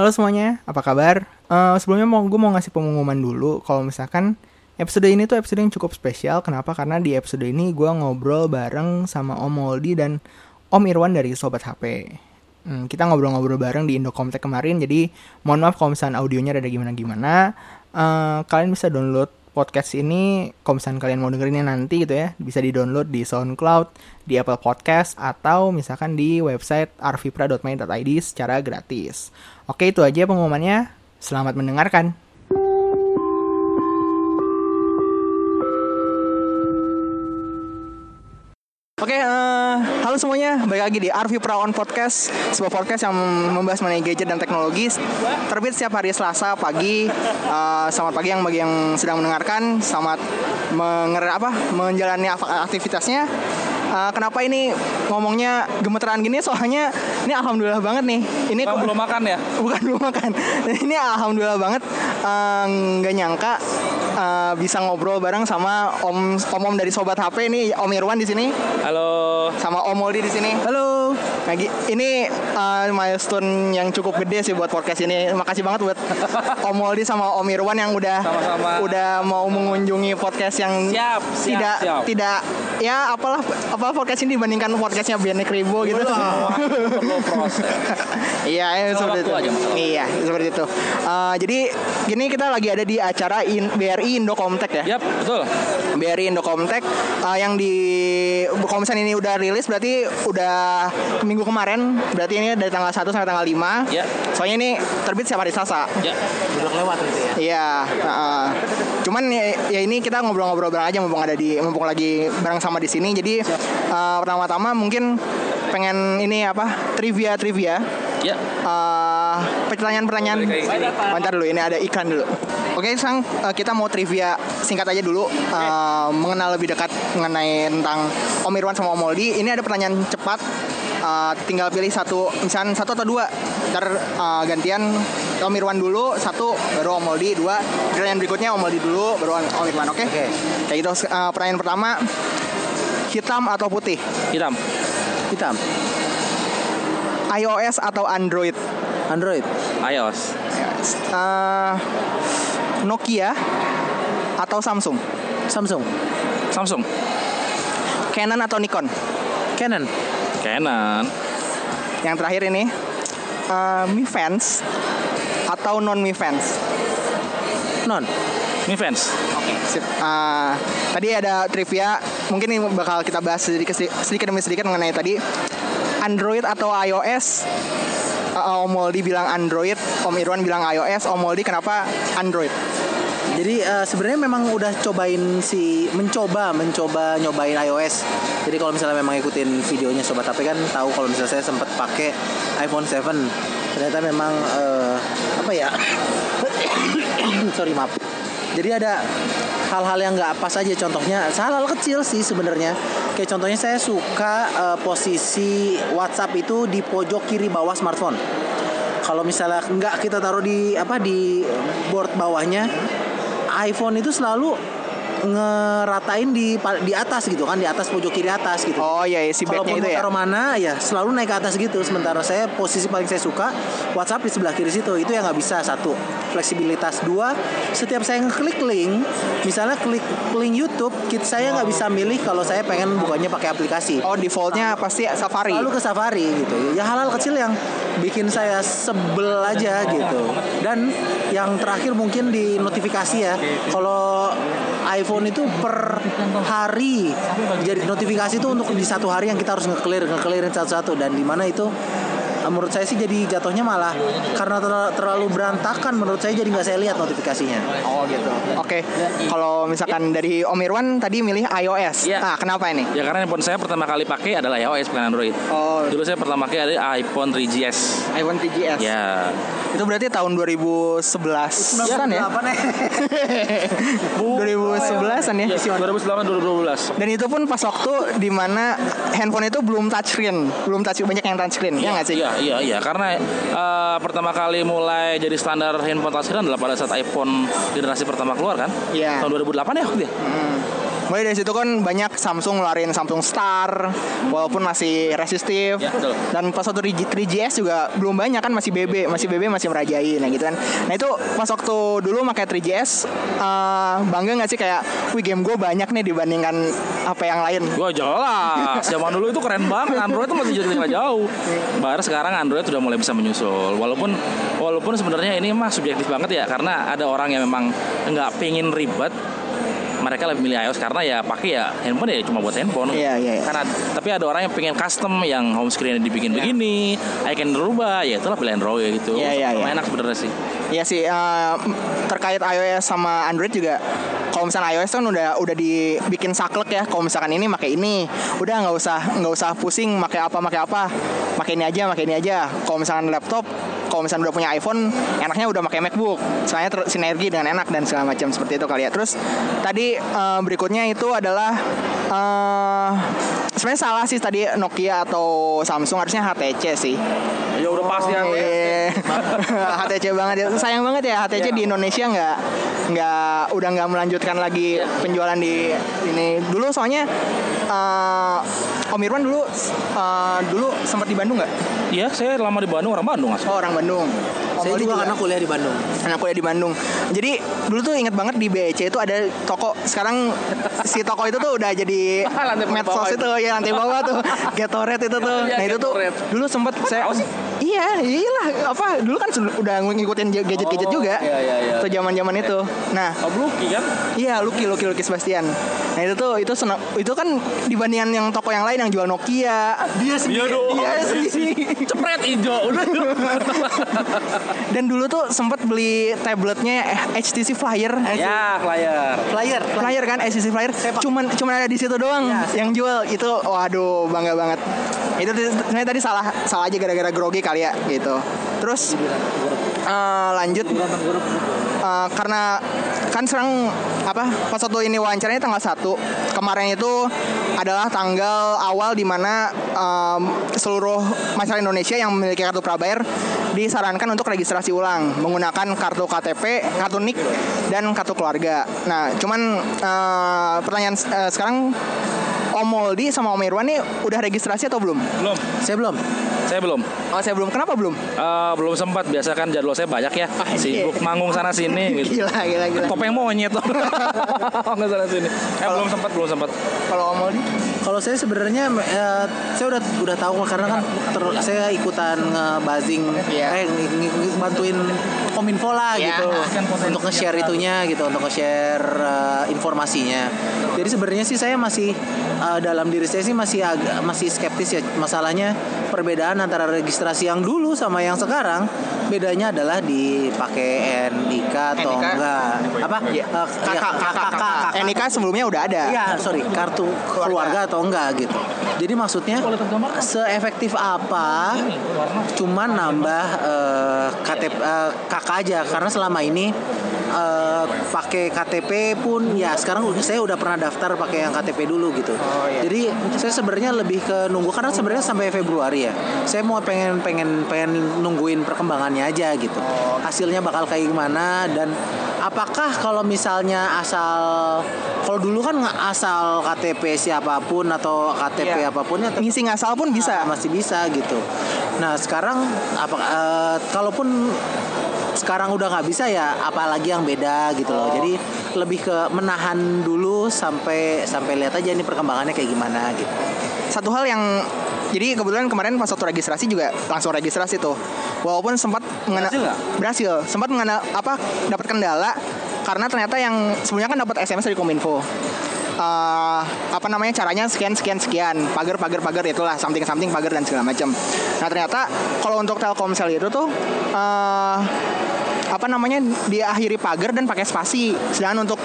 Halo semuanya, apa kabar? Eh, sebelumnya mau gue mau ngasih pengumuman dulu kalau misalkan episode ini tuh episode yang cukup spesial. Kenapa? Karena di episode ini gue ngobrol bareng sama Om Moldi dan Om Irwan dari Sobat HP. Hmm, kita ngobrol-ngobrol bareng di Indocomtech kemarin, jadi mohon maaf kalau misalnya audionya ada gimana-gimana. Eh, kalian bisa download podcast ini kalau misalnya kalian mau dengerinnya nanti gitu ya bisa di download di SoundCloud di Apple Podcast atau misalkan di website arvipra.my.id secara gratis. Oke itu aja pengumumannya. Selamat mendengarkan Oke, eh, halo semuanya. Balik lagi di Arvi Praon Podcast, sebuah podcast yang membahas mengenai gadget dan teknologi. Terbit setiap hari Selasa pagi. Eh, selamat pagi yang bagi yang sedang mendengarkan. Selamat menger apa? Menjalani ak- aktivitasnya. Eh, kenapa ini ngomongnya gemeteran gini? Soalnya ini alhamdulillah banget nih. Ini Kamu belum makan ya? bukan belum makan. Ini alhamdulillah banget eh, nggak nyangka eh, bisa ngobrol bareng sama om om om dari sobat HP nih Om Irwan di sini Halo. sama Om Moldi di sini. Halo. Nah, ini eh, milestone yang cukup gede sih buat podcast ini. Makasih banget buat Om Moldi sama Om Irwan yang udah Sama-sama. udah mau mengunjungi podcast yang Siap, siap, tidak siap. tidak ya apalah apalah podcast ini dibandingkan podcastnya Bianek Ribo gitu. Perlu proses. Iya, ya, Masalah seperti itu. aja. Iya, seperti itu. Eh, jadi gini kita lagi ada di acara In- BRI Indocomtech ya. Yap, betul. BRI Indocomtech eh, yang di misalnya ini udah rilis berarti udah minggu kemarin berarti ini dari tanggal 1 sampai tanggal 5 Ya. soalnya ini terbit setiap hari Selasa Ya. Udah lewat gitu ya. iya heeh. cuman ya, ya ini kita ngobrol-ngobrol bareng aja mumpung ada di mumpung lagi bareng sama di sini jadi eh, pertama-tama mungkin pengen ini apa trivia trivia Ya. Eh, pertanyaan-pertanyaan Bentar dulu, ini ada iklan dulu. Oke, Sang, eh, kita mau trivia singkat aja dulu eh, mengenal lebih dekat mengenai tentang Om Irwan sama Om Moldi. Ini ada pertanyaan cepat. Eh, tinggal pilih satu, misalnya satu atau dua. Ntar eh, gantian Om Irwan dulu, satu, baru Om Moldi, dua. Pertanyaan berikutnya Om Moldi dulu, baru Om Irwan, oke? Oke. Kayak gitu. Eh, pertanyaan pertama, hitam atau putih? Hitam. Hitam. iOS atau Android? Android. iOS. Eh, Nokia atau Samsung? Samsung. Samsung. Canon atau Nikon? Canon. Canon. Yang terakhir ini eh, Mi Fans atau non Mi Fans? Non. Mi fans. Oke. Sip. Eh, tadi ada trivia, mungkin ini bakal kita bahas sedikit sedikit demi sedikit mengenai tadi Android atau iOS. Eh, Om Moldi bilang Android, Om Irwan bilang iOS. Om Moldi kenapa Android? Jadi eh, sebenarnya memang udah cobain si mencoba mencoba nyobain iOS. Jadi kalau misalnya memang ikutin videonya sobat HP kan tahu kalau misalnya saya sempat pakai iPhone 7. Ternyata memang eh, apa ya? Sorry maaf. Jadi ada hal-hal yang nggak pas aja contohnya hal-hal kecil sih sebenarnya kayak contohnya saya suka eh, posisi WhatsApp itu di pojok kiri bawah smartphone kalau misalnya nggak kita taruh di apa di board bawahnya iPhone itu selalu ngeratain di di atas gitu kan di atas pojok kiri atas gitu. Oh iya, iya si backnya itu ya. taruh mana ya selalu naik ke atas gitu. Sementara saya posisi paling saya suka WhatsApp di sebelah kiri situ. Itu yang nggak bisa satu fleksibilitas dua. Setiap saya ngeklik link, misalnya klik link YouTube, kit saya nggak bisa milih kalau saya pengen bukanya pakai aplikasi. Oh defaultnya pasti Safari. Lalu ke Safari gitu. Ya hal-hal kecil yang bikin saya sebel aja gitu. Dan yang terakhir mungkin di notifikasi ya. Kalau iPhone itu per hari jadi notifikasi itu untuk di satu hari yang kita harus nge-clear, nge-clearin satu-satu. Dan di mana itu menurut saya sih jadi jatuhnya malah karena ter- terlalu berantakan menurut saya jadi nggak saya lihat notifikasinya. Oh gitu. Oke. Kalau misalkan dari Om Irwan tadi milih iOS. Iya. Nah, kenapa ini? Ya karena handphone saya pertama kali pakai adalah iOS bukan Android. Oh, Dulu saya pertama kali ada iPhone 3GS. iPhone 3GS. Ya. Itu berarti tahun 2011 an ya? 2011 an ya? Ya, 2008 2012. Dan itu pun pas waktu di mana handphone itu belum touchscreen, belum touch banyak yang touchscreen, ya nggak sih? Iya, iya, iya. Karena eh, pertama kali mulai jadi standar handphone touchscreen adalah pada saat iPhone generasi pertama keluar kan? Iya. Tahun 2008 ya waktu dia? Mulai dari situ kan banyak Samsung ngeluarin Samsung Star walaupun masih resistif Ya, betul. dan pas waktu 3G 3GS juga belum banyak kan masih BB masih BB masih merajai nah gitu kan nah itu pas waktu dulu pakai 3GS eh, bangga nggak sih kayak wih game gue banyak nih dibandingkan apa yang lain Gua jelas, zaman dulu itu keren banget. Android itu masih jadi jauh. Baru sekarang Android udah mulai bisa menyusul. Walaupun walaupun sebenarnya ini mah subjektif banget ya karena ada orang yang memang nggak pengen ribet mereka lebih milih iOS karena ya pakai ya handphone ya cuma buat handphone. Iya, iya, iya. Karena tapi ada orang yang pengen custom yang home screen dibikin begini, icon dirubah, ya itulah pilih Android gitu. Iya, iya, iya. Enak sebenarnya sih. Iya sih eh, terkait iOS sama Android juga kalau misalnya iOS kan udah udah dibikin saklek ya kalau misalkan ini pakai ini udah nggak usah nggak usah pusing pakai apa pakai apa pakai ini aja pakai ini aja kalau misalkan laptop kalau misalnya udah punya iPhone enaknya udah pakai MacBook soalnya ter- sinergi dengan enak dan segala macam seperti itu kali ya terus tadi eh, berikutnya itu adalah eh sebenarnya salah sih tadi Nokia atau Samsung harusnya HTC sih Ya udah pasti yang Iya. HTC banget ya. Sayang banget ya HTC Iya. di Indonesia nggak nggak udah nggak melanjutkan lagi penjualan di ini. Dulu soalnya eh, Om Irwan dulu eh, dulu sempat di Bandung nggak? Iya, saya lama di Bandung, orang Bandung asli. Oh orang Bandung. Saya juga karena kuliah di Bandung. anak kuliah di Bandung. Jadi dulu tuh inget banget di BEC itu ada toko. Sekarang si toko itu tuh udah jadi medsos itu. ya lantai bawah tuh Getoret itu tuh. Iya, nah itu tuh dulu sempet saya sih? Iya, iyalah apa dulu kan udah ngikutin gadget-gadget Oh, juga. iya, iya, iya. Tuh zaman-zaman itu. Nah, Oh, Lucky kan? Iya, Lucky, Lucky, Lucky Sebastian. Nah itu tuh, itu senang, itu kan dibandingkan yang toko yang lain yang jual Nokia. Dia dong. Dia sendiri. Cepret hijau udah. Dan dulu tuh sempet beli tabletnya eh, HTC Flyer. ya, flyer. Flyer. Flyer kan, HTC Flyer. Cuman cuman ada di situ doang yang jual. Itu, waduh, bangga banget. Itu sebenarnya tadi salah salah aja gara-gara grogi kali ya gitu. Terus eh, lanjut Eh, karena kan sekarang apa pas waktu ini wawancaranya tanggal 1 kemarin itu adalah tanggal awal di mana em, seluruh masyarakat Indonesia yang memiliki kartu prabayar disarankan untuk registrasi ulang menggunakan kartu KTP, kartu NIK dan kartu keluarga. Nah, cuman eh, pertanyaan eh, sekarang Om Moldi sama Om Irwan nih udah registrasi atau belum? Belum. Saya belum. Saya belum. Oh, saya belum. Kenapa belum? Eh, belum sempat. Biasa kan jadwal saya banyak ya. Sibuk manggung sana sini gitu. Gila, gila, gila. Topeng monyet loh. Nggak sana sini. Eh, belum sempat, belum sempat. Kalau Om Moldi? Kalau saya sebenarnya eh, saya udah udah tahu karena kan ter- saya ikutan nge-buzzing Iya. eh bantuin Kominfo lah Iya, gitu untuk nge-share itunya gitu untuk nge-share eh, informasinya. Jadi sebenarnya sih saya masih eh, dalam diri saya sih masih agak masih skeptis ya masalahnya perbedaan antara registrasi yang dulu sama yang sekarang bedanya adalah dipakai NIK atau NIK? enggak apa Iya. Iya, kakak, kakak, kakak. Nikah sebelumnya udah ada. Iya, sorry, kartu keluarga atau enggak gitu. Jadi maksudnya seefektif apa? Cuman nambah eh, KTP eh, kakak aja karena selama ini eh, pakai KTP pun ya sekarang saya udah pernah daftar pakai yang KTP dulu gitu. iya. Jadi saya sebenarnya lebih ke nunggu karena sebenarnya sampai Februari ya. Saya mau pengen pengen pengen nungguin perkembangannya aja gitu. Hasilnya bakal kayak gimana dan apakah kalau misalnya asal kalau dulu kan asal KTP siapa pun atau KTP Iya. apa pun ya Ngisi ngasal pun bisa. masih bisa gitu. Nah sekarang apa eh, kalaupun sekarang udah nggak bisa ya apalagi yang beda gitu loh. Jadi lebih ke menahan dulu sampai sampai lihat aja nih perkembangannya kayak gimana gitu. satu hal yang jadi kebetulan kemarin pas waktu registrasi juga langsung registrasi tuh walaupun sempat mengena Berhasil berhasil sempat mengena apa dapat kendala karena ternyata yang sebelumnya kan dapat SMS dari Kominfo Eh, apa namanya caranya sekian sekian sekian. Pagar pagar pagar itulah something something pagar dan segala macam. Nah ternyata kalau untuk Telkomsel itu tuh eh, apa namanya diakhiri pagar dan pakai spasi. Sedangkan untuk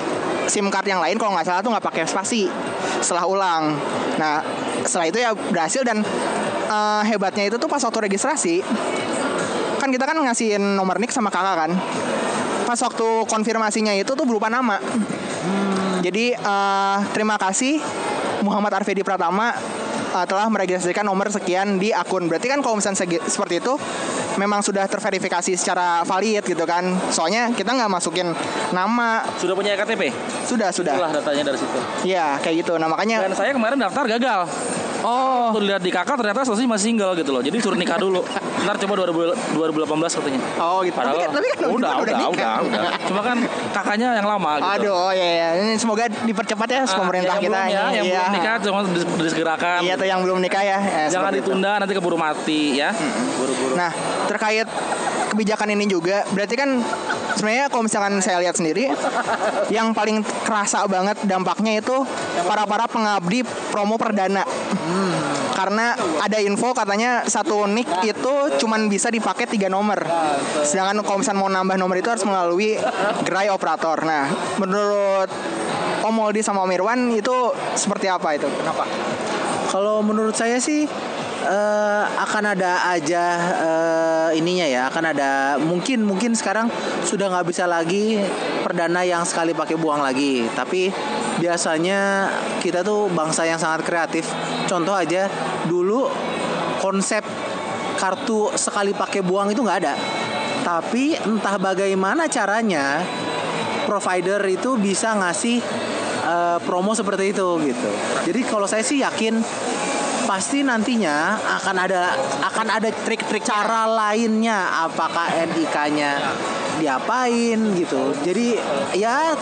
SIM card yang lain kalau nggak salah tuh nggak pakai spasi setelah ulang. Nah setelah itu ya berhasil dan eh, hebatnya itu tuh pas waktu registrasi kan kita kan ngasihin nomor nick sama kakak kan? Pas waktu konfirmasinya itu tuh berupa nama jadi eh, terima kasih Muhammad Arfedi Pratama eh, telah meregistrasikan nomor sekian di akun. Berarti kan kalau misalnya segi- seperti itu memang sudah terverifikasi secara valid gitu kan. Soalnya kita nggak masukin nama. Sudah punya EKTP? Sudah, sudah. Itulah datanya dari situ. Iya, kayak gitu. Nah, makanya Dan saya kemarin daftar gagal. Oh, Tuh lihat di kakak ternyata selesai masih single gitu loh. Jadi suruh nikah dulu. Ntar coba 2000 2018 katanya. oh gitu. Padahal tapi kan, tapi kan udah, udah, udah, nikah. udah, Cuma kan kakaknya yang lama gitu. Aduh, oh iya, iya. Ini semoga dipercepat ya Ah, pemerintah yang kita. belum ya, ini. yang Iya. belum nikah cuma dis- disegerakan. Iya tuh yang belum nikah ya. Eh, Jangan itu. ditunda nanti keburu mati ya. Buru-buru. Nah, terkait kebijakan ini juga, berarti kan sebenarnya kalau misalkan saya lihat sendiri, yang paling kerasa banget dampaknya itu para-para pengabdi promo perdana. Karena ada info katanya satu nick itu cuman bisa dipakai tiga nomor. Sedangkan kalau misalkan mau nambah nomor itu harus melalui gerai operator. Nah, menurut Om Moldi sama Om Irwan itu seperti apa itu? Kenapa? Kalau menurut saya sih eh, akan ada aja eh, ininya ya, akan ada mungkin mungkin sekarang sudah nggak bisa lagi perdana yang sekali pakai buang lagi. Tapi biasanya kita tuh bangsa yang sangat kreatif. Contoh aja dulu konsep kartu sekali pakai buang itu nggak ada. Tapi entah bagaimana caranya provider itu bisa ngasih eh, promo seperti itu gitu. Jadi kalau saya sih yakin pasti nantinya akan ada akan ada trik-trik cara lainnya. Apakah NIK-nya diapain gitu. Jadi ya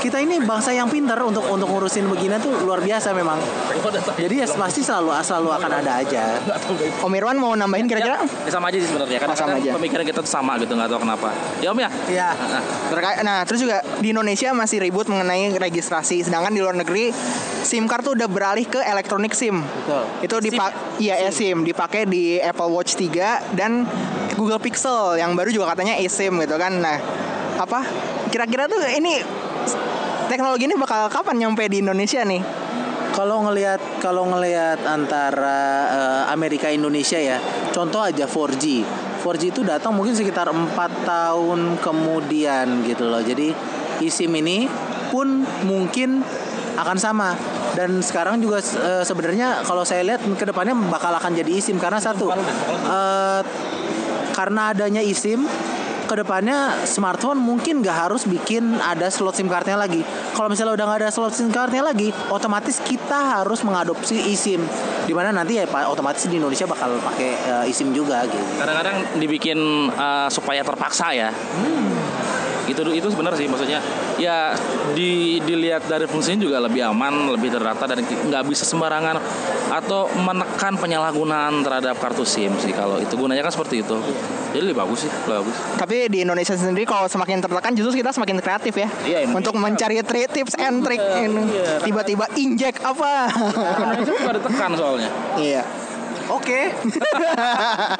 kita ini bangsa yang pinter untuk untuk ngurusin begini tuh luar biasa memang. Jadi ya pasti selalu selalu akan ada aja. Om Irwan mau nambahin kira-kira? Ya, sama aja sih sebenarnya kan Oh, sama aja. pemikiran kita tuh sama gitu nggak tahu kenapa ya om ya Ya. Nah, Terkait, nah terus juga di Indonesia masih ribut mengenai registrasi, sedangkan di luar negeri SIM card tuh udah beralih ke elektronik SIM. Betul. Itu dipak, iya eSIM dipakai di Apple Watch 3 dan Google Pixel yang baru juga katanya eSIM gitu kan. Nah, apa kira-kira tuh ini teknologi ini bakal kapan nyampe di Indonesia nih? Kalau ngelihat kalau ngelihat antara eh, Amerika Indonesia ya, contoh aja 4G. 4G itu datang mungkin sekitar empat tahun kemudian gitu loh. Jadi eSIM ini pun mungkin akan sama. Dan sekarang juga eh, sebenarnya kalau saya lihat ke depannya bakal akan jadi eSIM karena satu eh, karena adanya eSIM ke depannya smartphone mungkin nggak harus bikin ada slot SIM cardnya lagi. Kalau misalnya udah nggak ada slot SIM cardnya lagi, otomatis kita harus mengadopsi eSIM. Di mana nanti ya Pak, otomatis di Indonesia bakal pakai eh, eSIM juga gitu. kadang-kadang dibikin eh, supaya terpaksa ya itu itu sebenarnya sih maksudnya ya di dilihat dari fungsinya juga lebih aman lebih terdata dan nggak bisa sembarangan atau menekan penyalahgunaan terhadap kartu SIM sih kalau itu gunanya kan seperti itu jadi lebih bagus sih lebih bagus Tapi di Indonesia sendiri kalau semakin tertekan justru kita semakin kreatif ya. Iya, Indonesia. untuk mencari tri- tips and trick ini. Iya. Tiba-tiba injek apa? Indonesia juga ditekan soalnya Iya. Oke.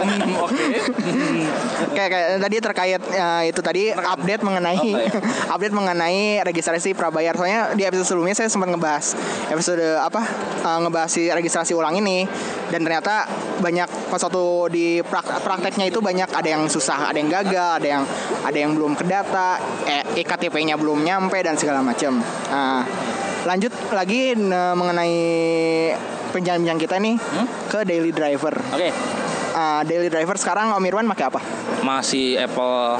Hmm, oke Kayak, kayak tadi terkait ya, itu tadi update mengenai update mengenai registrasi prabayar. Soalnya di episode sebelumnya saya sempat ngebahas episode apa eh, ngebahas si registrasi ulang ini dan ternyata banyak pas waktu di prak- prakteknya itu banyak ada yang susah, ada yang gagal, ada yang ada yang belum kedata, eh, EKTP-nya belum nyampe dan segala macam. Nah, lanjut lagi eh, mengenai penjalan-penjalan kita nih ke daily driver. oke Ah, daily driver sekarang Om Irwan pakai apa? masih Apple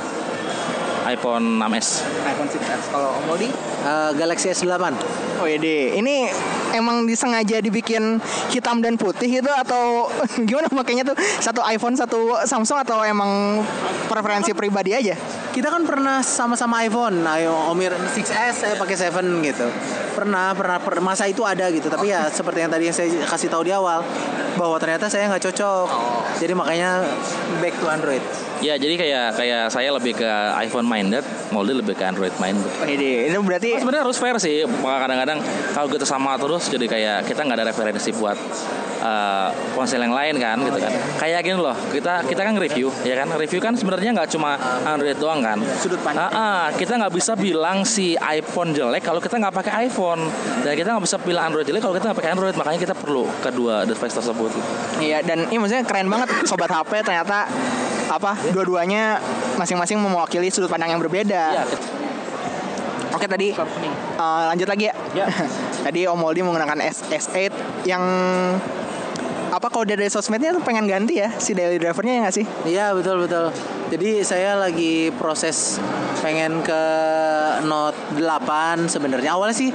iPhone 6s iPhone 6s. Kalau Om Moldi? Eh, Galaxy S8. Oh iya deh. Ini emang disengaja dibikin hitam dan putih itu atau gimana makanya tuh satu iPhone satu Samsung atau emang preferensi pribadi aja? Kita kan pernah sama-sama iPhone. Ayo Omir 6S saya pakai 7 gitu. Pernah, pernah, per- masa itu ada gitu. Tapi ya seperti yang tadi yang saya kasih tahu di awal bahwa ternyata saya nggak cocok. Jadi makanya back to Android. ya jadi kayak kayak saya lebih ke iPhone minded Moldy lebih ke Android minded Oh iya deh. Ini berarti sebenarnya harus fair sih kadang-kadang kalau kita sama terus jadi kayak kita nggak ada referensi buat uh, ponsel yang lain kan gitu kan. Kayak gini loh kita kita kan review ya kan. Review kan sebenarnya nggak cuma Android doang kan. Sudut pandang. Ah, ah, kita nggak bisa bilang si iPhone jelek kalau kita nggak pakai iPhone. Dan kita nggak bisa bilang Android jelek kalau kita nggak pakai Android. Makanya kita perlu kedua device tersebut. Iya dan ini maksudnya keren banget sobat HP ternyata apa dua-duanya masing-masing mewakili sudut pandang yang berbeda. ya Oke tadi eh, lanjut lagi ya. Ya. tadi Om Moldi menggunakan S- S8 yang apa kalau dari sosmednya tuh pengen ganti ya si daily drivernya ya nggak sih? Iya betul betul. Jadi saya lagi proses pengen ke Note 8 sebenarnya. Awalnya sih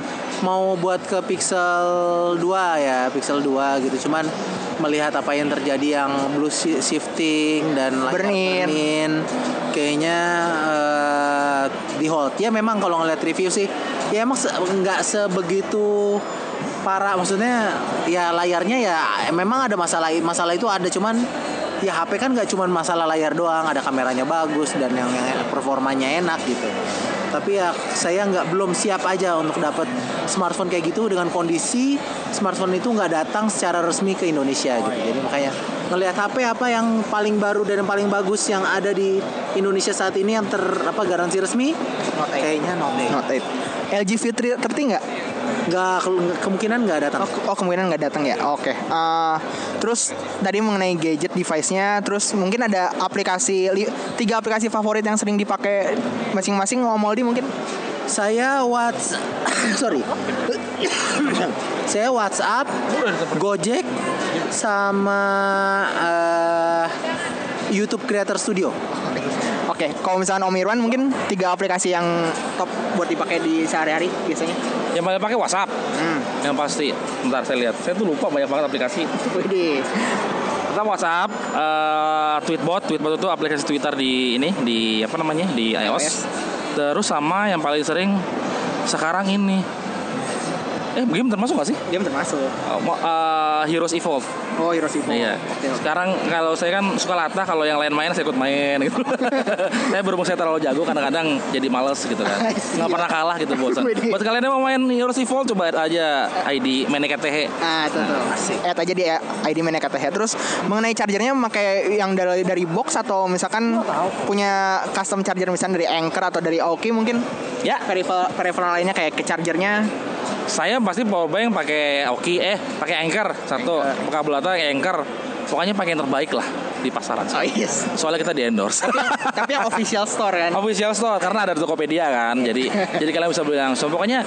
mau buat ke Pixel 2 ya, Pixel 2 gitu. Cuman melihat apa yang terjadi yang blue shi- shifting dan layar Burn in. burn-in, kayaknya eh, di hold. Ya memang kalau ngeliat review sih ya emang se- nggak sebegitu parah maksudnya ya layarnya ya memang ada masalah masalah itu ada cuman ya HP kan nggak cuman masalah layar doang ada kameranya bagus dan yang, yang performanya enak gitu tapi ya saya nggak belum siap aja untuk dapat smartphone kayak gitu dengan kondisi smartphone itu nggak datang secara resmi ke Indonesia gitu jadi makanya ngelihat HP apa yang paling baru dan yang paling bagus yang ada di Indonesia saat ini yang ter apa garansi resmi kayaknya Note 8. Note 8. LG V30 nggak? nggak ke- kemungkinan nggak datang Oh, oh kemungkinan nggak datang ya. Oke. Eh, terus tadi mengenai gadget device-nya, terus mungkin ada aplikasi li- tiga aplikasi favorit yang sering dipakai masing-masing Om Moldi mungkin? Saya Whats sorry. saya WhatsApp, Gojek, sama eh, YouTube Creator Studio. Oke, kalau misalnya Om Irwan mungkin tiga aplikasi yang top buat dipakai di sehari-hari biasanya. Yang paling pakai WhatsApp. Hmm. Yang pasti. Bentar saya lihat. Saya tuh lupa banyak banget aplikasi. Widih. Pertama WhatsApp, eh, Tweetbot, Tweetbot itu aplikasi Twitter di ini di apa namanya di iOS. Terus sama yang paling sering sekarang ini. Eh, game termasuk gak sih? Dia termasuk. Oh, mo- eh, Heroes Evolve. Oh, Hiroshi Iya. Oke, oke. Sekarang kalau saya kan suka latah kalau yang lain main saya ikut main gitu. saya berhubung saya terlalu jago kadang-kadang jadi males gitu kan. Nggak pernah kalah gitu bosan. Buat kalian yang mau main Heroes Evolve coba aja ID Meneketeh. Ah, itu tuh. Add aja di ID mana katanya. Terus mengenai chargernya pakai yang dari dari box atau misalkan punya custom charger misalnya dari Anchor atau dari Aoki mungkin Ya, peripheral peripheral lainnya kayak ke chargernya saya pasti powerbank pakai Oki eh pakai Anchor satu. Kabel atau Anchor. Pokoknya pakai yang terbaik lah di pasaran Oh yes. soalnya kita di endorse. Tapi yang official store kan. official store karena ada di Tokopedia kan. Jadi jadi kalian bisa beli langsung. Pokoknya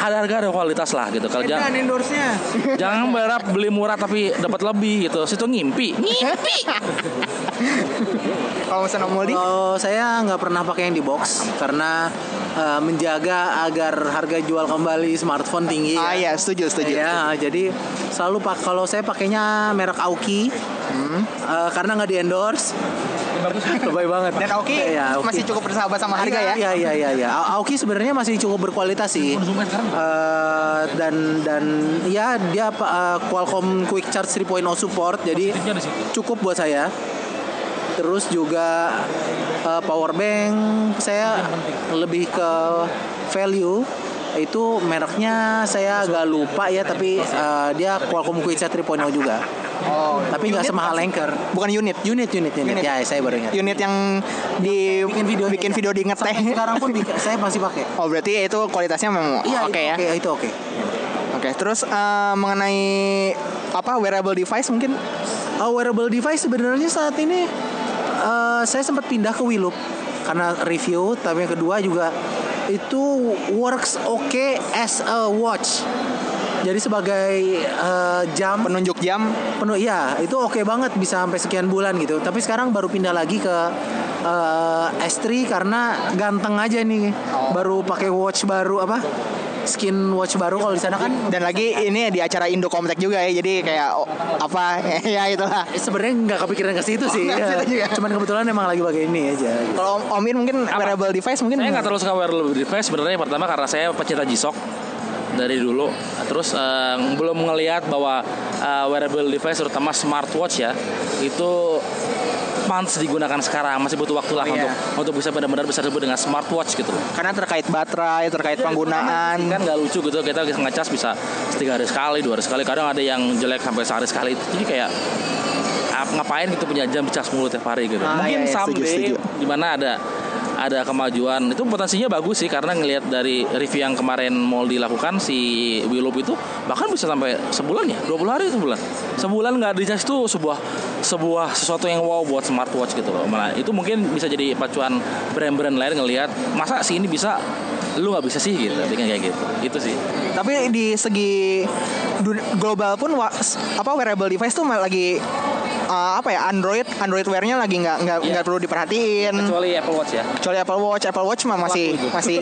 ada harga ada kualitas lah gitu. Kalau jangan endorse-nya. jangan berharap beli murah tapi dapat lebih gitu. Situ ngimpi. Ngimpi Kalau misalnya mau di Kalau saya nggak pernah pakai yang di box karena eh, menjaga agar harga jual kembali smartphone tinggi. Ah ya. ya, setuju, setuju. Ya, jadi selalu pak kalau saya pakainya merek Aoki eh, karena nggak di endorse. Lebay banget. Dan Aoki Iya, Aoki. masih cukup bersahabat sama harga ya. Iya iya iya iya. A- Aoki sebenarnya masih cukup berkualitas sih. Eh, dan dan ya dia eh, Qualcomm Quick Charge 3.0 support jadi cukup buat saya. Terus juga eh, power bank saya lebih ke value itu mereknya saya agak lupa ya tapi eh, dia Qualcomm Quick Charge 3.0 juga. Oh, Tapi nggak semahal? Anchor. Bukan unit. Unit unit unit. Unit. Ya, saya baru ingat. Unit yang di bikin video bikin video di ngeteh. Sampai sekarang pun saya masih pakai. Oh berarti itu kualitasnya memang Iya, oke itu ya. Oke, itu oke. Oke, terus eh, mengenai apa wearable device mungkin? Uh, wearable device sebenarnya saat ini uh, saya sempat pindah ke Willoop karena review, tapi yang kedua juga itu works okay as a watch. Jadi sebagai uh, jam Penunjuk jam. penuh ya itu oke banget bisa sampai sekian bulan gitu. Tapi sekarang baru pindah lagi ke uh, S3 karena ganteng aja nih. Baru pakai watch baru apa? Skin watch baru kalau di sana kan Dan lagi ini di acara Indo Comtech juga ya, jadi kayak oh, apa ya itulah. Eh, sebenarnya nggak kepikiran ke situ sih. nggak ke situ juga. Cuman kebetulan emang lagi pakai ini aja. gitu. Kalau Om Omir mungkin wearable device mungkin saya nggak terlalu suka wearable device sebenarnya pertama karena saya pecinta G-Shock dari dulu terus eh, belum ngelihat bahwa eh, wearable device terutama smartwatch ya itu pantas digunakan sekarang masih butuh waktu lah Oh, iya. untuk untuk bisa benar-benar bisa disebut dengan smartwatch gitu karena terkait baterai, terkait penggunaan. kan nggak lucu gitu kita ngecas bisa tiga hari sekali dua hari sekali. Kadang ada yang jelek sampai sehari sekali. Jadi kayak ngapain gitu punya jam dicas mulu tiap hari gitu. Ah, mungkin iya, iya, someday di mana ada ada kemajuan. Itu potensinya bagus sih karena ngelihat dari review yang kemarin mau dilakukan si Willow itu bahkan bisa sampai sebulan ya? 20 hari sebulan? Sebulan nggak dicas itu sebuah sebuah sesuatu yang wow buat smartwatch gitu loh. Malah itu mungkin bisa jadi pacuan brand-brand lain ngelihat masa sih ini bisa? 5 lu nggak bisa sih? Gitu bikin kayak gitu. Itu sih. Tapi di segi global pun apa wearable device tuh lagi uh, apa ya Android Android wear-nya lagi nggak nggak nggak perlu diperhatiin. kecuali Apple Watch ya Kecuali Apple Watch, Apple Watch mah masih Laku masih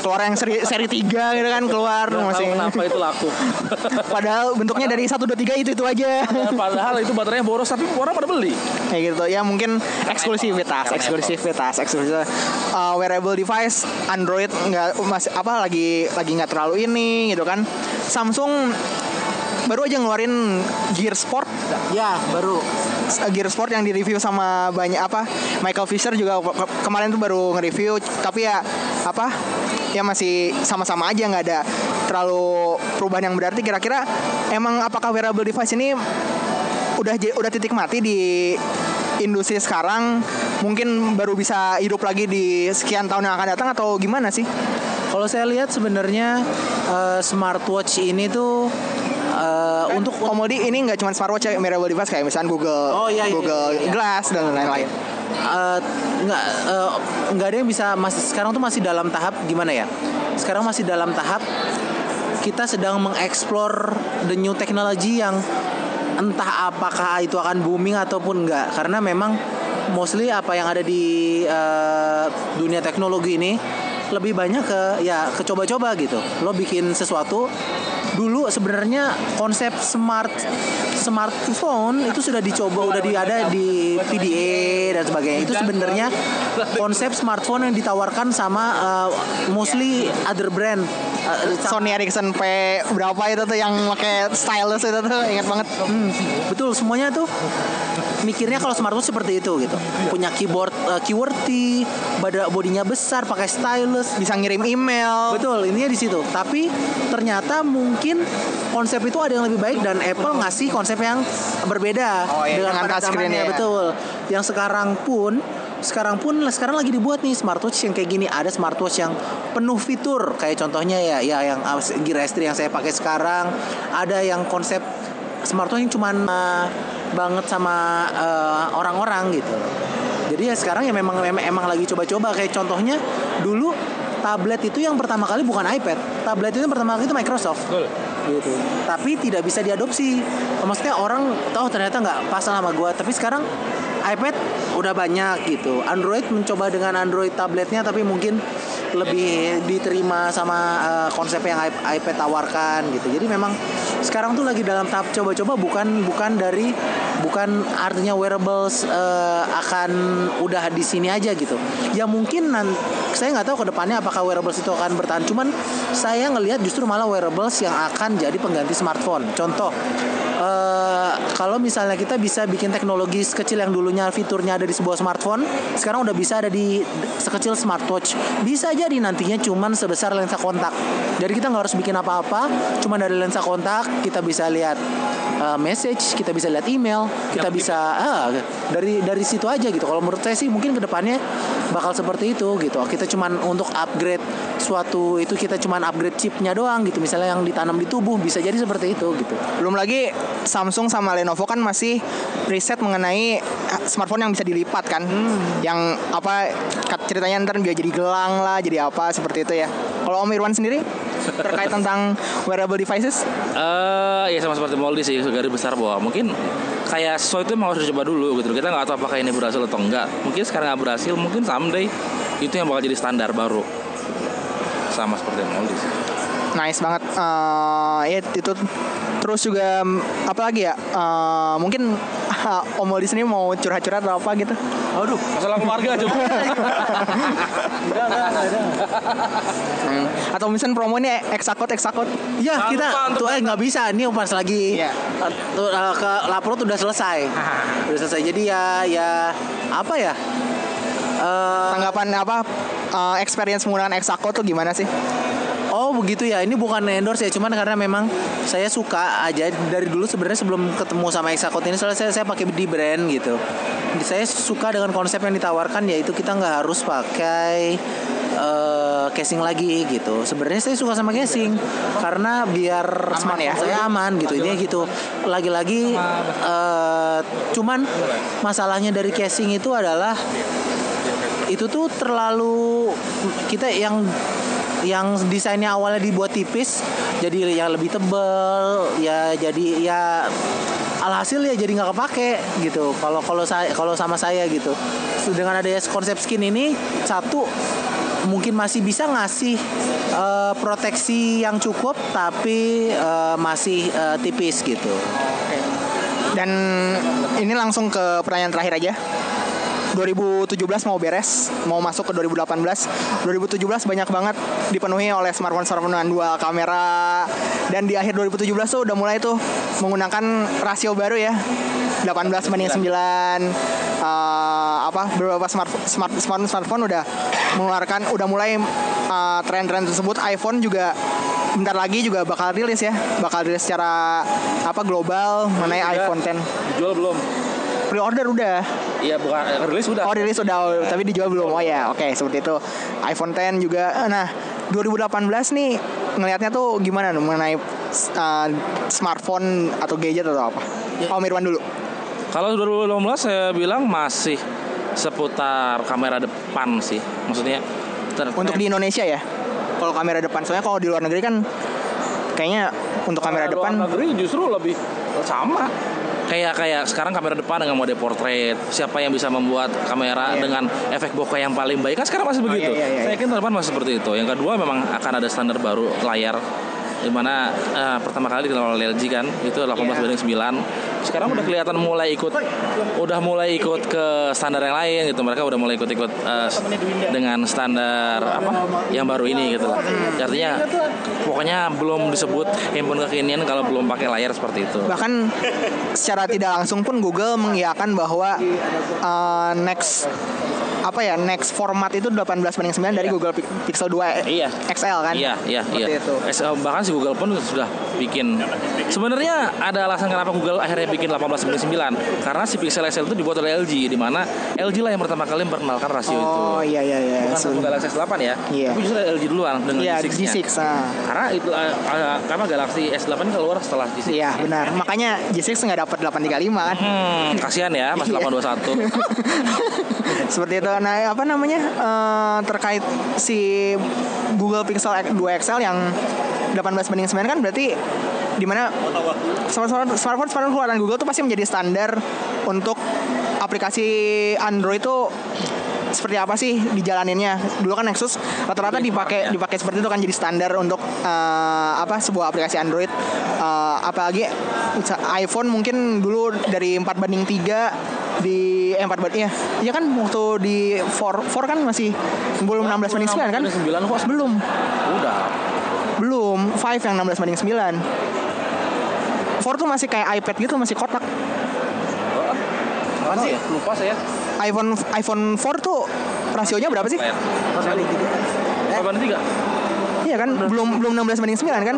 keluar yang seri seri 3 gitu kan keluar Nggak masih. kenapa itu laku Padahal bentuknya dari 1 2 3 itu itu aja. padahal itu baterainya boros tapi orang pada beli Kayak gitu ya mungkin eksklusivitas, eksklusivitas, eksklusivitas. Uh, wearable device Android nggak masih apa lagi lagi nggak terlalu ini gitu kan. Samsung baru aja ngeluarin Gear Sport Ya, baru. Gear Sport yang direview sama banyak apa Michael Fisher juga ke- ke- kemarin tuh baru nge-review tapi ya apa ya masih sama-sama aja nggak ada terlalu perubahan yang berarti kira-kira emang apakah wearable device ini udah udah titik mati di industri sekarang mungkin baru bisa hidup lagi di sekian tahun yang akan datang atau gimana sih? Kalau saya lihat sebenarnya eh, smartwatch ini tuh eh, untuk Om Modi ini nggak cuma smartwatch ya, wearable device kayak misalnya Google, Oh, iya, iya, Google iya, iya. Glass dan lain-lain. eh, nggak eh, nggak ada yang bisa masih sekarang tuh masih dalam tahap gimana ya? Sekarang masih dalam tahap kita sedang mengeksplor the new technology yang entah apakah itu akan booming ataupun enggak karena memang mostly apa yang ada di eh, dunia teknologi ini lebih banyak ke ya ke coba-coba gitu lo bikin sesuatu dulu sebenarnya konsep smart smartphone itu sudah dicoba udah di, ada di PDA dan sebagainya itu sebenarnya konsep smartphone yang ditawarkan sama uh, mostly other brand Uh, Sony Ericsson P berapa itu tuh yang pakai stylus itu tuh ingat banget. Hmm, betul semuanya tuh mikirnya kalau smartwatch seperti itu gitu punya keyboard uh, QWERTY bada bodinya besar pakai stylus Bisa ngirim email. Betul, intinya di situ. Tapi ternyata mungkin konsep itu ada yang lebih baik dan Apple ngasih konsep yang berbeda Oh, iya, dengan pada zamannya, ya. Betul. Yang sekarang pun sekarang pun sekarang lagi dibuat nih smartwatch yang kayak gini. Ada smartwatch yang penuh fitur. Kayak contohnya ya ya yang uh, Gear S3 yang saya pakai sekarang. Ada yang konsep smartwatch yang cuman uh, banget sama uh, orang-orang gitu. Jadi ya sekarang ya memang memang, emang lagi coba-coba. Kayak contohnya dulu tablet itu yang pertama kali bukan iPad. Tablet itu yang pertama kali itu Microsoft. Gitu. Tapi tidak bisa diadopsi. Maksudnya orang tahu ternyata nggak pas sama gua. Tapi sekarang iPad udah banyak gitu. Android mencoba dengan Android tabletnya tapi mungkin lebih diterima sama uh, konsep yang iPad tawarkan gitu. Jadi memang sekarang tuh lagi dalam tahap coba-coba bukan bukan dari bukan artinya wearables uh, akan udah di sini aja gitu. Ya mungkin nan saya nggak tahu ke depannya apakah wearables itu akan bertahan. Cuman saya ngelihat justru malah wearables yang akan jadi pengganti smartphone. Contoh eh, kalau misalnya kita bisa bikin teknologi sekecil yang dulunya fiturnya ada di sebuah smartphone sekarang udah bisa ada di sekecil smartwatch. Bisa jadi nantinya cuman sebesar lensa kontak. Jadi kita nggak harus bikin apa-apa cuman dari lensa kontak kita bisa lihat eh, message kita bisa lihat email kita bisa ah, dari dari situ aja gitu. Kalau menurut saya sih mungkin ke depannya bakal seperti itu gitu kita cuman untuk upgrade suatu itu kita cuman upgrade chipnya doang gitu misalnya yang ditanam di tubuh bisa jadi seperti itu gitu Belum lagi Samsung sama Lenovo kan masih riset mengenai eh, smartphone yang bisa dilipat kan. Yang apa ceritanya ntar dia jadi gelang lah, jadi apa seperti itu ya. Kalau Om Irwan sendiri terkait tentang wearable devices? Eh, ya sama seperti Moldy sih garis besar bahwa mungkin kayak sesuatu itu memang harus dicoba dulu gitu. Kita nggak tahu apakah ini berhasil atau enggak. Mungkin sekarang nggak berhasil, mungkin someday itu yang bakal jadi standar baru. Sama seperti Moldy sih. Nice banget. Eh ya itu terus juga apa lagi ya? Eh, mungkin Om Moldy sendiri mau curhat-curhat atau apa gitu? aduh Masalah keluarga coba. enggak enggak enggak Hmm. Atau misalnya promo ini eksakot eksakot. Ya Jangan kita tuh eh nggak bisa ini pas lagi Iya. eh, tuh, eh, ke Laprot udah selesai udah selesai jadi ya ya apa ya Eh, Tanggapan apa eh, experience menggunakan eksakot tuh gimana sih? Oh begitu ya, ini bukan endorse ya, cuman karena memang saya suka aja dari dulu sebenarnya sebelum ketemu sama Exacot ini, soalnya saya, saya pakai di brand gitu. Saya suka dengan konsep yang ditawarkan yaitu kita nggak harus pakai eh, casing lagi gitu. Sebenarnya saya suka sama casing karena biar smartphone ya? saya aman gitu. Ini gitu. Lagi-lagi eh, cuman masalahnya dari casing itu adalah itu tuh terlalu kita yang yang desainnya awalnya dibuat tipis jadi yang lebih tebel ya jadi ya alhasil ya jadi nggak kepake gitu. Kalau kalau saya kalau sama saya gitu. Dengan adanya konsep skin ini satu mungkin masih bisa ngasih uh, proteksi yang cukup tapi uh, masih uh, tipis gitu. Dan ini langsung ke pertanyaan terakhir aja. 2017 mau beres, mau masuk ke 2018. 2017 banyak banget dipenuhi oleh smartphone-smartphone dengan dua kamera dan di akhir 2017 tuh udah mulai tuh menggunakan rasio baru ya. 18 banding 9 uh, apa beberapa smart smart smartphone smartphone udah mengeluarkan udah mulai uh, tren-tren tersebut iPhone juga bentar lagi juga bakal rilis ya bakal rilis secara apa global mengenai iPhone 10 Jual belum? Pre-order udah Iya bukan eh, rilis udah. Oh rilis udah, oh, tapi dijual belum? Oh ya, oke seperti itu. iPhone 10 juga. Nah, 2018 nih ngelihatnya tuh gimana nih mengenai uh, smartphone atau gadget atau apa? Om Irwan dulu. Kalau 2018 saya bilang masih seputar kamera depan sih. Maksudnya ter- Untuk di Indonesia ya. Kalau kamera depan, soalnya kalau di luar negeri kan kayaknya untuk kamera Kalau depan luar negeri justru lebih sama. Kayak kayak sekarang kamera depan dengan mode portrait. Siapa yang bisa membuat kamera Iya. dengan efek bokeh yang paling baik kan sekarang masih begitu. iya, iya, Saya iya. yakin tahun depan masih seperti itu. Yang kedua memang akan ada standar baru layar di mana eh, pertama kali dikenal oleh LG kan itu 18 Iya. banding 9 sekarang udah kelihatan mulai ikut udah mulai ikut ke standar yang lain gitu. Mereka udah mulai ikut-ikut eh, dengan standar apa yang baru ini gitu lah artinya pokoknya belum disebut handphone kekinian kalau belum pakai layar seperti itu. Bahkan secara tidak langsung pun Google mengiyakan bahwa uh, next apa ya next format itu 18 banding 9 dari Google Pi- Pixel 2 Iya. XL kan? Iya, iya, Seperti iya. itu. Bahkan si Google pun sudah bikin. Sebenarnya ada alasan kenapa Google akhirnya bikin 18 banding 9 karena si Pixel XL itu dibuat oleh LG di mana LG lah yang pertama kali memperkenalkan rasio itu. Oh iya iya iya. Bukan So- satu Galaxy S8 ya, Iya. tapi justru LG duluan dengan Iya G6-nya. G6 nah. Karena itu eh, karena Galaxy S8 ini keluar setelah G6. Iya benar. Makanya G6 nggak dapat 835 kan? Hmm, kasihan ya Mas Iya. 821. Seperti itu. Nah, apa namanya? eh, terkait si Google Pixel 2 XL yang 18 banding 9 kan berarti di mana smartphone smartphone smartphone keluaran Google tuh pasti menjadi standar untuk aplikasi Android tuh seperti apa sih dijalaninnya dulu kan Nexus rata-rata dipakai dipakai seperti itu kan jadi standar untuk eh, apa sebuah aplikasi Android Eh, apalagi iPhone mungkin dulu dari 4 banding 3 di eh, 4 banding iya iya kan waktu di 4 4 kan masih belum 16 banding 9 kan 9 kok belum udah. belum 5 yang 16 banding 9 4 tuh masih kayak iPad gitu masih kotak Apa sih? Lupa saya. iPhone iPhone 4 tuh rasionya berapa sih? Layar. Apa banding 3? Iya kan belum belum 16 banding 9 kan?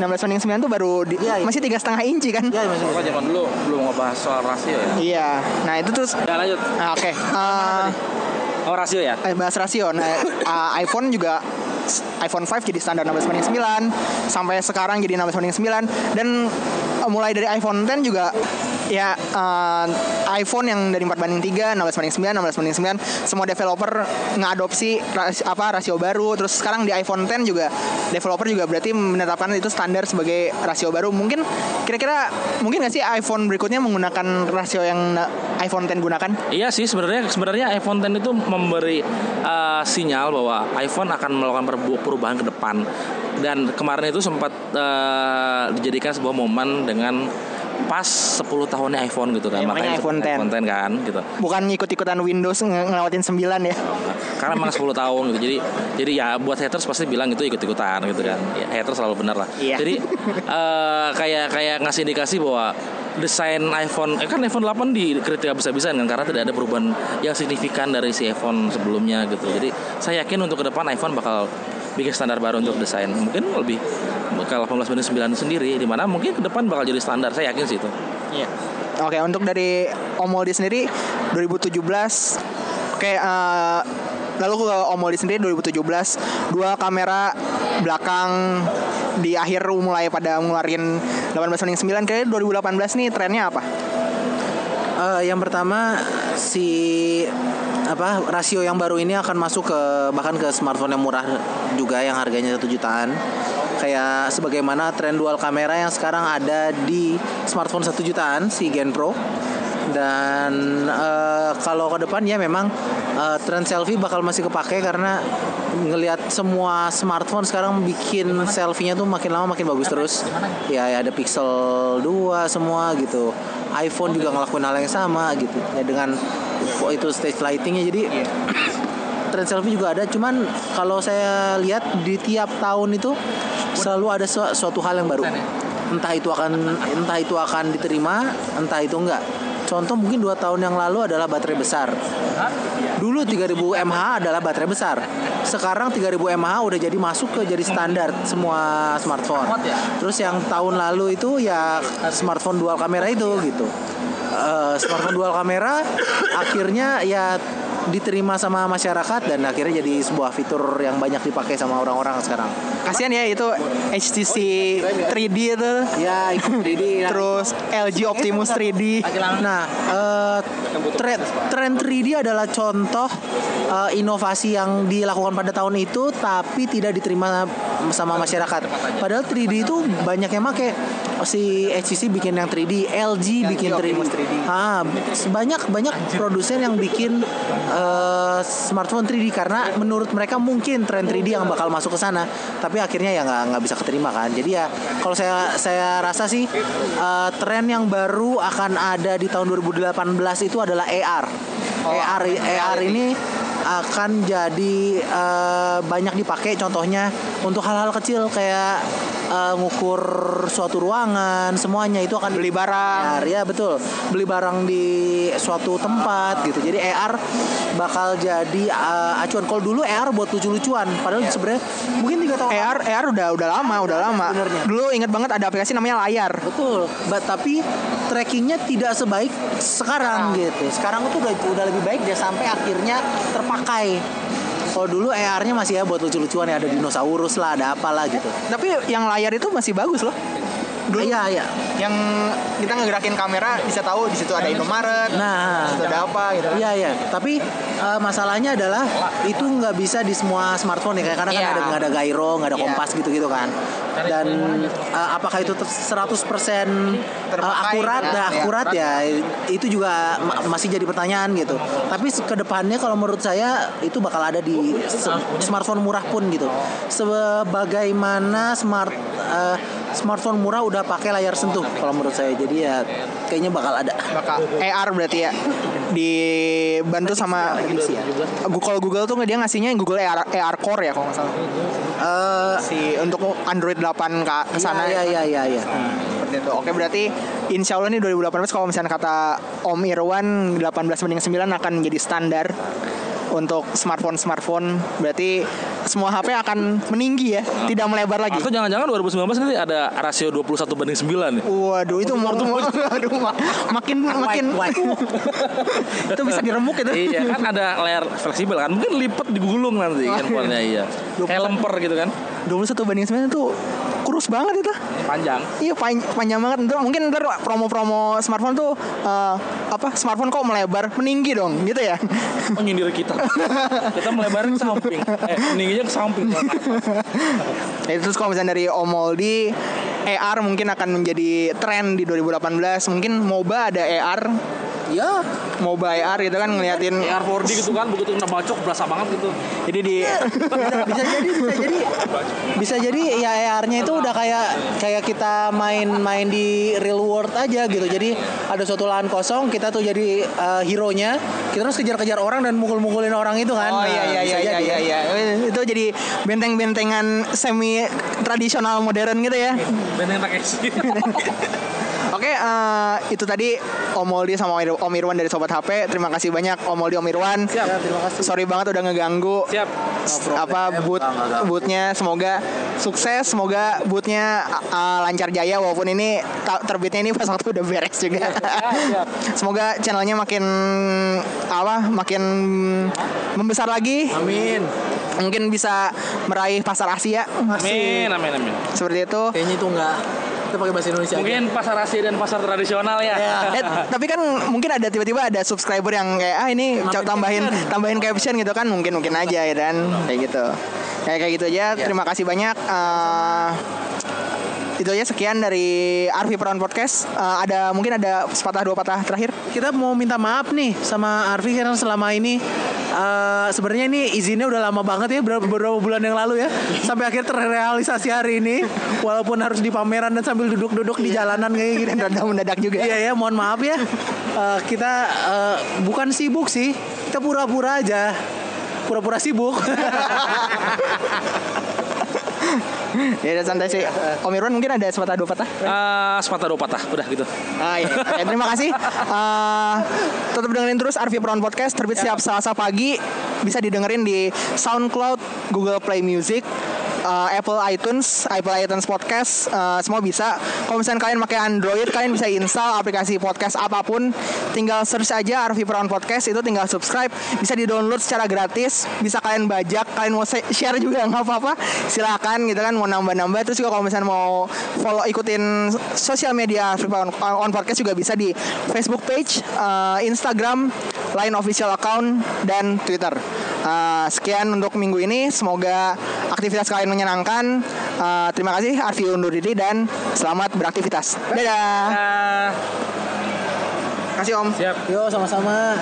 16 banding 9 tuh baru di- Iya, iya. masih tiga setengah inci kan? ya masih Pokoknya zaman dulu belum ngebahas soal rasio ya. Iya. Nah itu terus Ya lanjut. ah, oke. Eh, Oh rasio ya? eh, bahas rasio. Nah, uh, iPhone juga iPhone 5 jadi standar 16 banding 9 sampai sekarang jadi 16 banding 9 dan uh, mulai dari iPhone 10 juga ya uh, iPhone yang dari 4 banding 3 16 banding 9 16 banding 9 semua developer ngadopsi ras- apa rasio baru. Terus sekarang di iPhone 10 juga developer juga berarti menetapkan itu standar sebagai rasio baru. Mungkin kira-kira mungkin nggak sih iPhone berikutnya menggunakan rasio yang iPhone 10 gunakan? Iya sih sebenarnya sebenarnya iPhone 10 itu memberi uh, sinyal bahwa iPhone akan melakukan perubahan ke depan dan kemarin itu sempat uh, dijadikan sebuah momen dengan pas 10 tahunnya iPhone gitu kan. Ya, makanya iPhone 10. iPhone 10 kan gitu. Bukan ikut-ikutan Windows nge- ngelewatin 9 ya? Karena memang 10 tahun gitu. Jadi jadi ya buat haters pasti bilang itu ikut-ikutan gitu kan. Ya, haters selalu benar lah. Iya. jadi eh, kayak kayak ngasih indikasi bahwa desain iPhone eh kan iPhone 8 dikritik bisa-bisan kan karena tidak ada perubahan yang signifikan dari si iPhone sebelumnya gitu. Jadi saya yakin untuk ke depan iPhone bakal bikin standar baru untuk desain mungkin lebih ke 18 banding 9 sendiri di mana mungkin ke depan bakal jadi standar saya yakin sih itu Iya. Oke, untuk dari Om Moldi sendiri 2017 Oke, eh, lalu ke Om Moldi sendiri 2017 dua kamera belakang di akhir mulai pada ngeluarin 18 banding 9 kayaknya 2018 nih trennya apa? Eh, yang pertama si apa rasio yang baru ini akan masuk ke bahkan ke smartphone yang murah juga yang harganya satu jutaan. Kayak sebagaimana tren dual kamera yang sekarang ada di smartphone satu jutaan si Gen Pro dan eh, kalau ke depan ya memang eh, tren selfie bakal masih kepake karena ngelihat semua smartphone sekarang bikin selfie-nya tuh makin lama makin bagus terus. Ya, ya ada Pixel 2 semua gitu. iPhone juga ngelakuin hal yang sama gitu. Ya dengan itu stage lightingnya. Jadi tren selfie juga ada. Cuman kalau saya lihat di tiap tahun itu selalu ada su- suatu hal yang baru. Entah itu akan entah itu akan diterima entah itu enggak contoh mungkin dua tahun yang lalu adalah baterai besar. Dulu 3000 mAh adalah baterai besar. Sekarang 3000 mAh udah jadi masuk ke jadi standar semua smartphone. Terus yang tahun lalu itu ya smartphone dual kamera itu gitu Eh, smartphone dual kamera akhirnya ya diterima sama masyarakat dan akhirnya jadi sebuah fitur yang banyak dipakai sama orang-orang sekarang. Kasihan ya itu HTC 3D itu. Ya, ikut 3D. Terus LG Optimus 3D. Nah, eh, tren, tren 3D adalah contoh eh, inovasi yang dilakukan pada tahun itu tapi tidak diterima sama masyarakat. Padahal 3D itu banyak yang make. Si HTC bikin yang 3D, LG bikin 3D. Optimus 3D. Ah, banyak banyak produsen yang bikin eh, smartphone 3D karena menurut mereka mungkin tren 3D yang bakal masuk ke sana, tapi akhirnya ya nggak nggak bisa keterima kan. Jadi ya kalau saya saya rasa sih eh, tren yang baru akan ada di tahun 2018 itu adalah AR. AR AR ini akan jadi eh, banyak dipakai contohnya untuk hal-hal kecil kayak eh, ngukur suatu ruangan semuanya itu akan Beli barang. AR ya betul beli barang di suatu tempat gitu jadi AR bakal jadi uh, acuan kalau dulu AR buat lucu-lucuan padahal sebenarnya mungkin tiga tahun AR AR udah udah lama, udah lama. Sebenarnya. Dulu inget banget ada aplikasi namanya layar. betul Ba- tapi trackingnya tidak sebaik sekarang gitu. Sekarang itu udah udah lebih baik dia sampai akhirnya terpakai. Kalau dulu AR-nya masih ya buat lucu-lucuan ya ada dinosaurus lah ada apalah gitu. Tapi yang layar itu masih bagus loh. Dulu iya iya. Yang kita ngegerakin kamera bisa tahu di situ ada Indomaret, nah di situ ada apa gitu. Iya iya, tapi eh, masalahnya adalah itu nggak bisa di semua smartphone ya, karena kan Iya. ada nggak ada gyro, nggak ada Iya. kompas gitu-gitu kan. Dan eh, apakah itu ter- 100% eh, Terpakai, akurat? ya. Nah, akurat ya itu juga ma- masih jadi pertanyaan gitu. Tapi ke depannya kalau menurut saya itu bakal ada di smartphone murah pun gitu. Sebagaimana smart eh, smartphone murah udah pakai layar sentuh kalau menurut saya. Jadi ya kayaknya bakal ada. Bakal AR berarti ya dibantu sama Prediksi ya. Google kalau Google tuh dia ngasihnya Google AR, AR Core ya kalau nggak salah. Eh, Si untuk Android 8 ke, sana Iya iya iya iya. Seperti itu. Oke berarti insya Allah nih 2018 kalau misalnya kata Om Irwan 18 banding 9 akan menjadi standar untuk smartphone-smartphone berarti semua HP akan meninggi ya, tidak melebar lagi. Atau jangan-jangan 2019 nanti ada rasio 21 banding 9 nih. Waduh itu mau waduh, ma- makin makin White, itu bisa diremuk itu. iya kan ada layar fleksibel kan? Mungkin lipat digulung nanti handphonenya iya. Kayak lemper gitu kan? 21 banding 9 itu kurus banget itu. panjang. Iya pan- panjang banget. Ntar mungkin ntar promo-promo smartphone tuh eh, apa smartphone kok melebar meninggi dong gitu ya. oh nyindir kita. Kita melebarin ke samping. Eh meningginya ke samping. Ya, terus kalau misalnya dari Omoldi AR mungkin akan menjadi tren di 2018 mungkin MOBA ada AR Ya, MOBA AR gitu kan ngeliatin. AR 4D gitu kan begitu kena bacok berasa banget gitu. Jadi di bisa jadi bisa jadi bisa jadi ya AR-nya itu udah kayak kayak kita main-main di real world aja gitu. Jadi ada suatu lahan kosong, kita tuh jadi eh, hero-nya, kita terus kejar-kejar orang dan mukul-mukulin orang itu kan. Oh Nah, iya iya iya iya iya, ya. iya. Itu jadi benteng-bentengan semi tradisional modern gitu ya. benteng Takeshi Oke, eh, itu tadi Om Moldi sama Om Ir- Om Irwan dari Sobat HP. Terima kasih banyak Om Moldi Om Irwan. Ya, terima kasih. Sorry banget udah ngeganggu. siap apa boot bootnya semoga sukses semoga bootnya uh, lancar jaya walaupun ini terbitnya ini pas waktu udah beres juga semoga channelnya makin apa makin membesar lagi Amin. mungkin bisa meraih pasar Asia amin amin amin seperti itu Kayaknya itu enggak Kita pakai bahasa Indonesia. aja. Mungkin pasar Asia dan pasar tradisional ya. Iya. Eh, tapi kan mungkin ada tiba-tiba ada subscriber yang kayak ah ini Nambahin co- tambahin caption. tambahin caption gitu kan mungkin mungkin aja ya kan kayak gitu kayak kayak gitu aja terima kasih banyak Eh, itu aja sekian dari Arvi Peron Podcast Eh, ada mungkin ada sepatah dua patah terakhir kita mau minta maaf nih sama Arfi karena selama ini eh, sebenarnya ini izinnya udah lama banget ya beberapa, beberapa bulan yang lalu ya sampai akhir terrealisasi hari ini walaupun harus di pameran dan sambil duduk-duduk di jalanan kayak gini dan mendadak juga Iya ya, mohon maaf ya. Eh, kita eh, bukan sibuk sih, kita pura-pura aja. Pura-pura sibuk. ya udah santai sih Om Irwan mungkin ada sepatah dua patah Ah, sepatah dua patah, udah gitu. Ah, iya. Oke, terima kasih. Eh, tetap dengerin terus Arvi Brown Podcast terbit setiap Selasa pagi. Bisa didengerin di SoundCloud, Google Play Music, eh, Apple iTunes, Apple iTunes Podcast, eh, semua bisa. Kalau misalnya kalian pakai Android, kalian bisa install aplikasi podcast apa pun. Tinggal search aja Arvi Brown Podcast itu tinggal subscribe, bisa di-download secara gratis, bisa kalian bajak, kalian mau share juga nggak apa-apa. Silakan gitu kan mau nambah-nambah terus juga kalau misalnya mau follow ikutin sosial media Arvi Brown on podcast juga bisa di Facebook page, eh, Instagram, Line official account dan Twitter. Eh, sekian untuk minggu ini. Semoga aktivitas kalian menyenangkan. Eh, terima kasih Arfi undur diri dan selamat beraktivitas. Dadah. Ah, Kasih Om. siap. Yo sama-sama.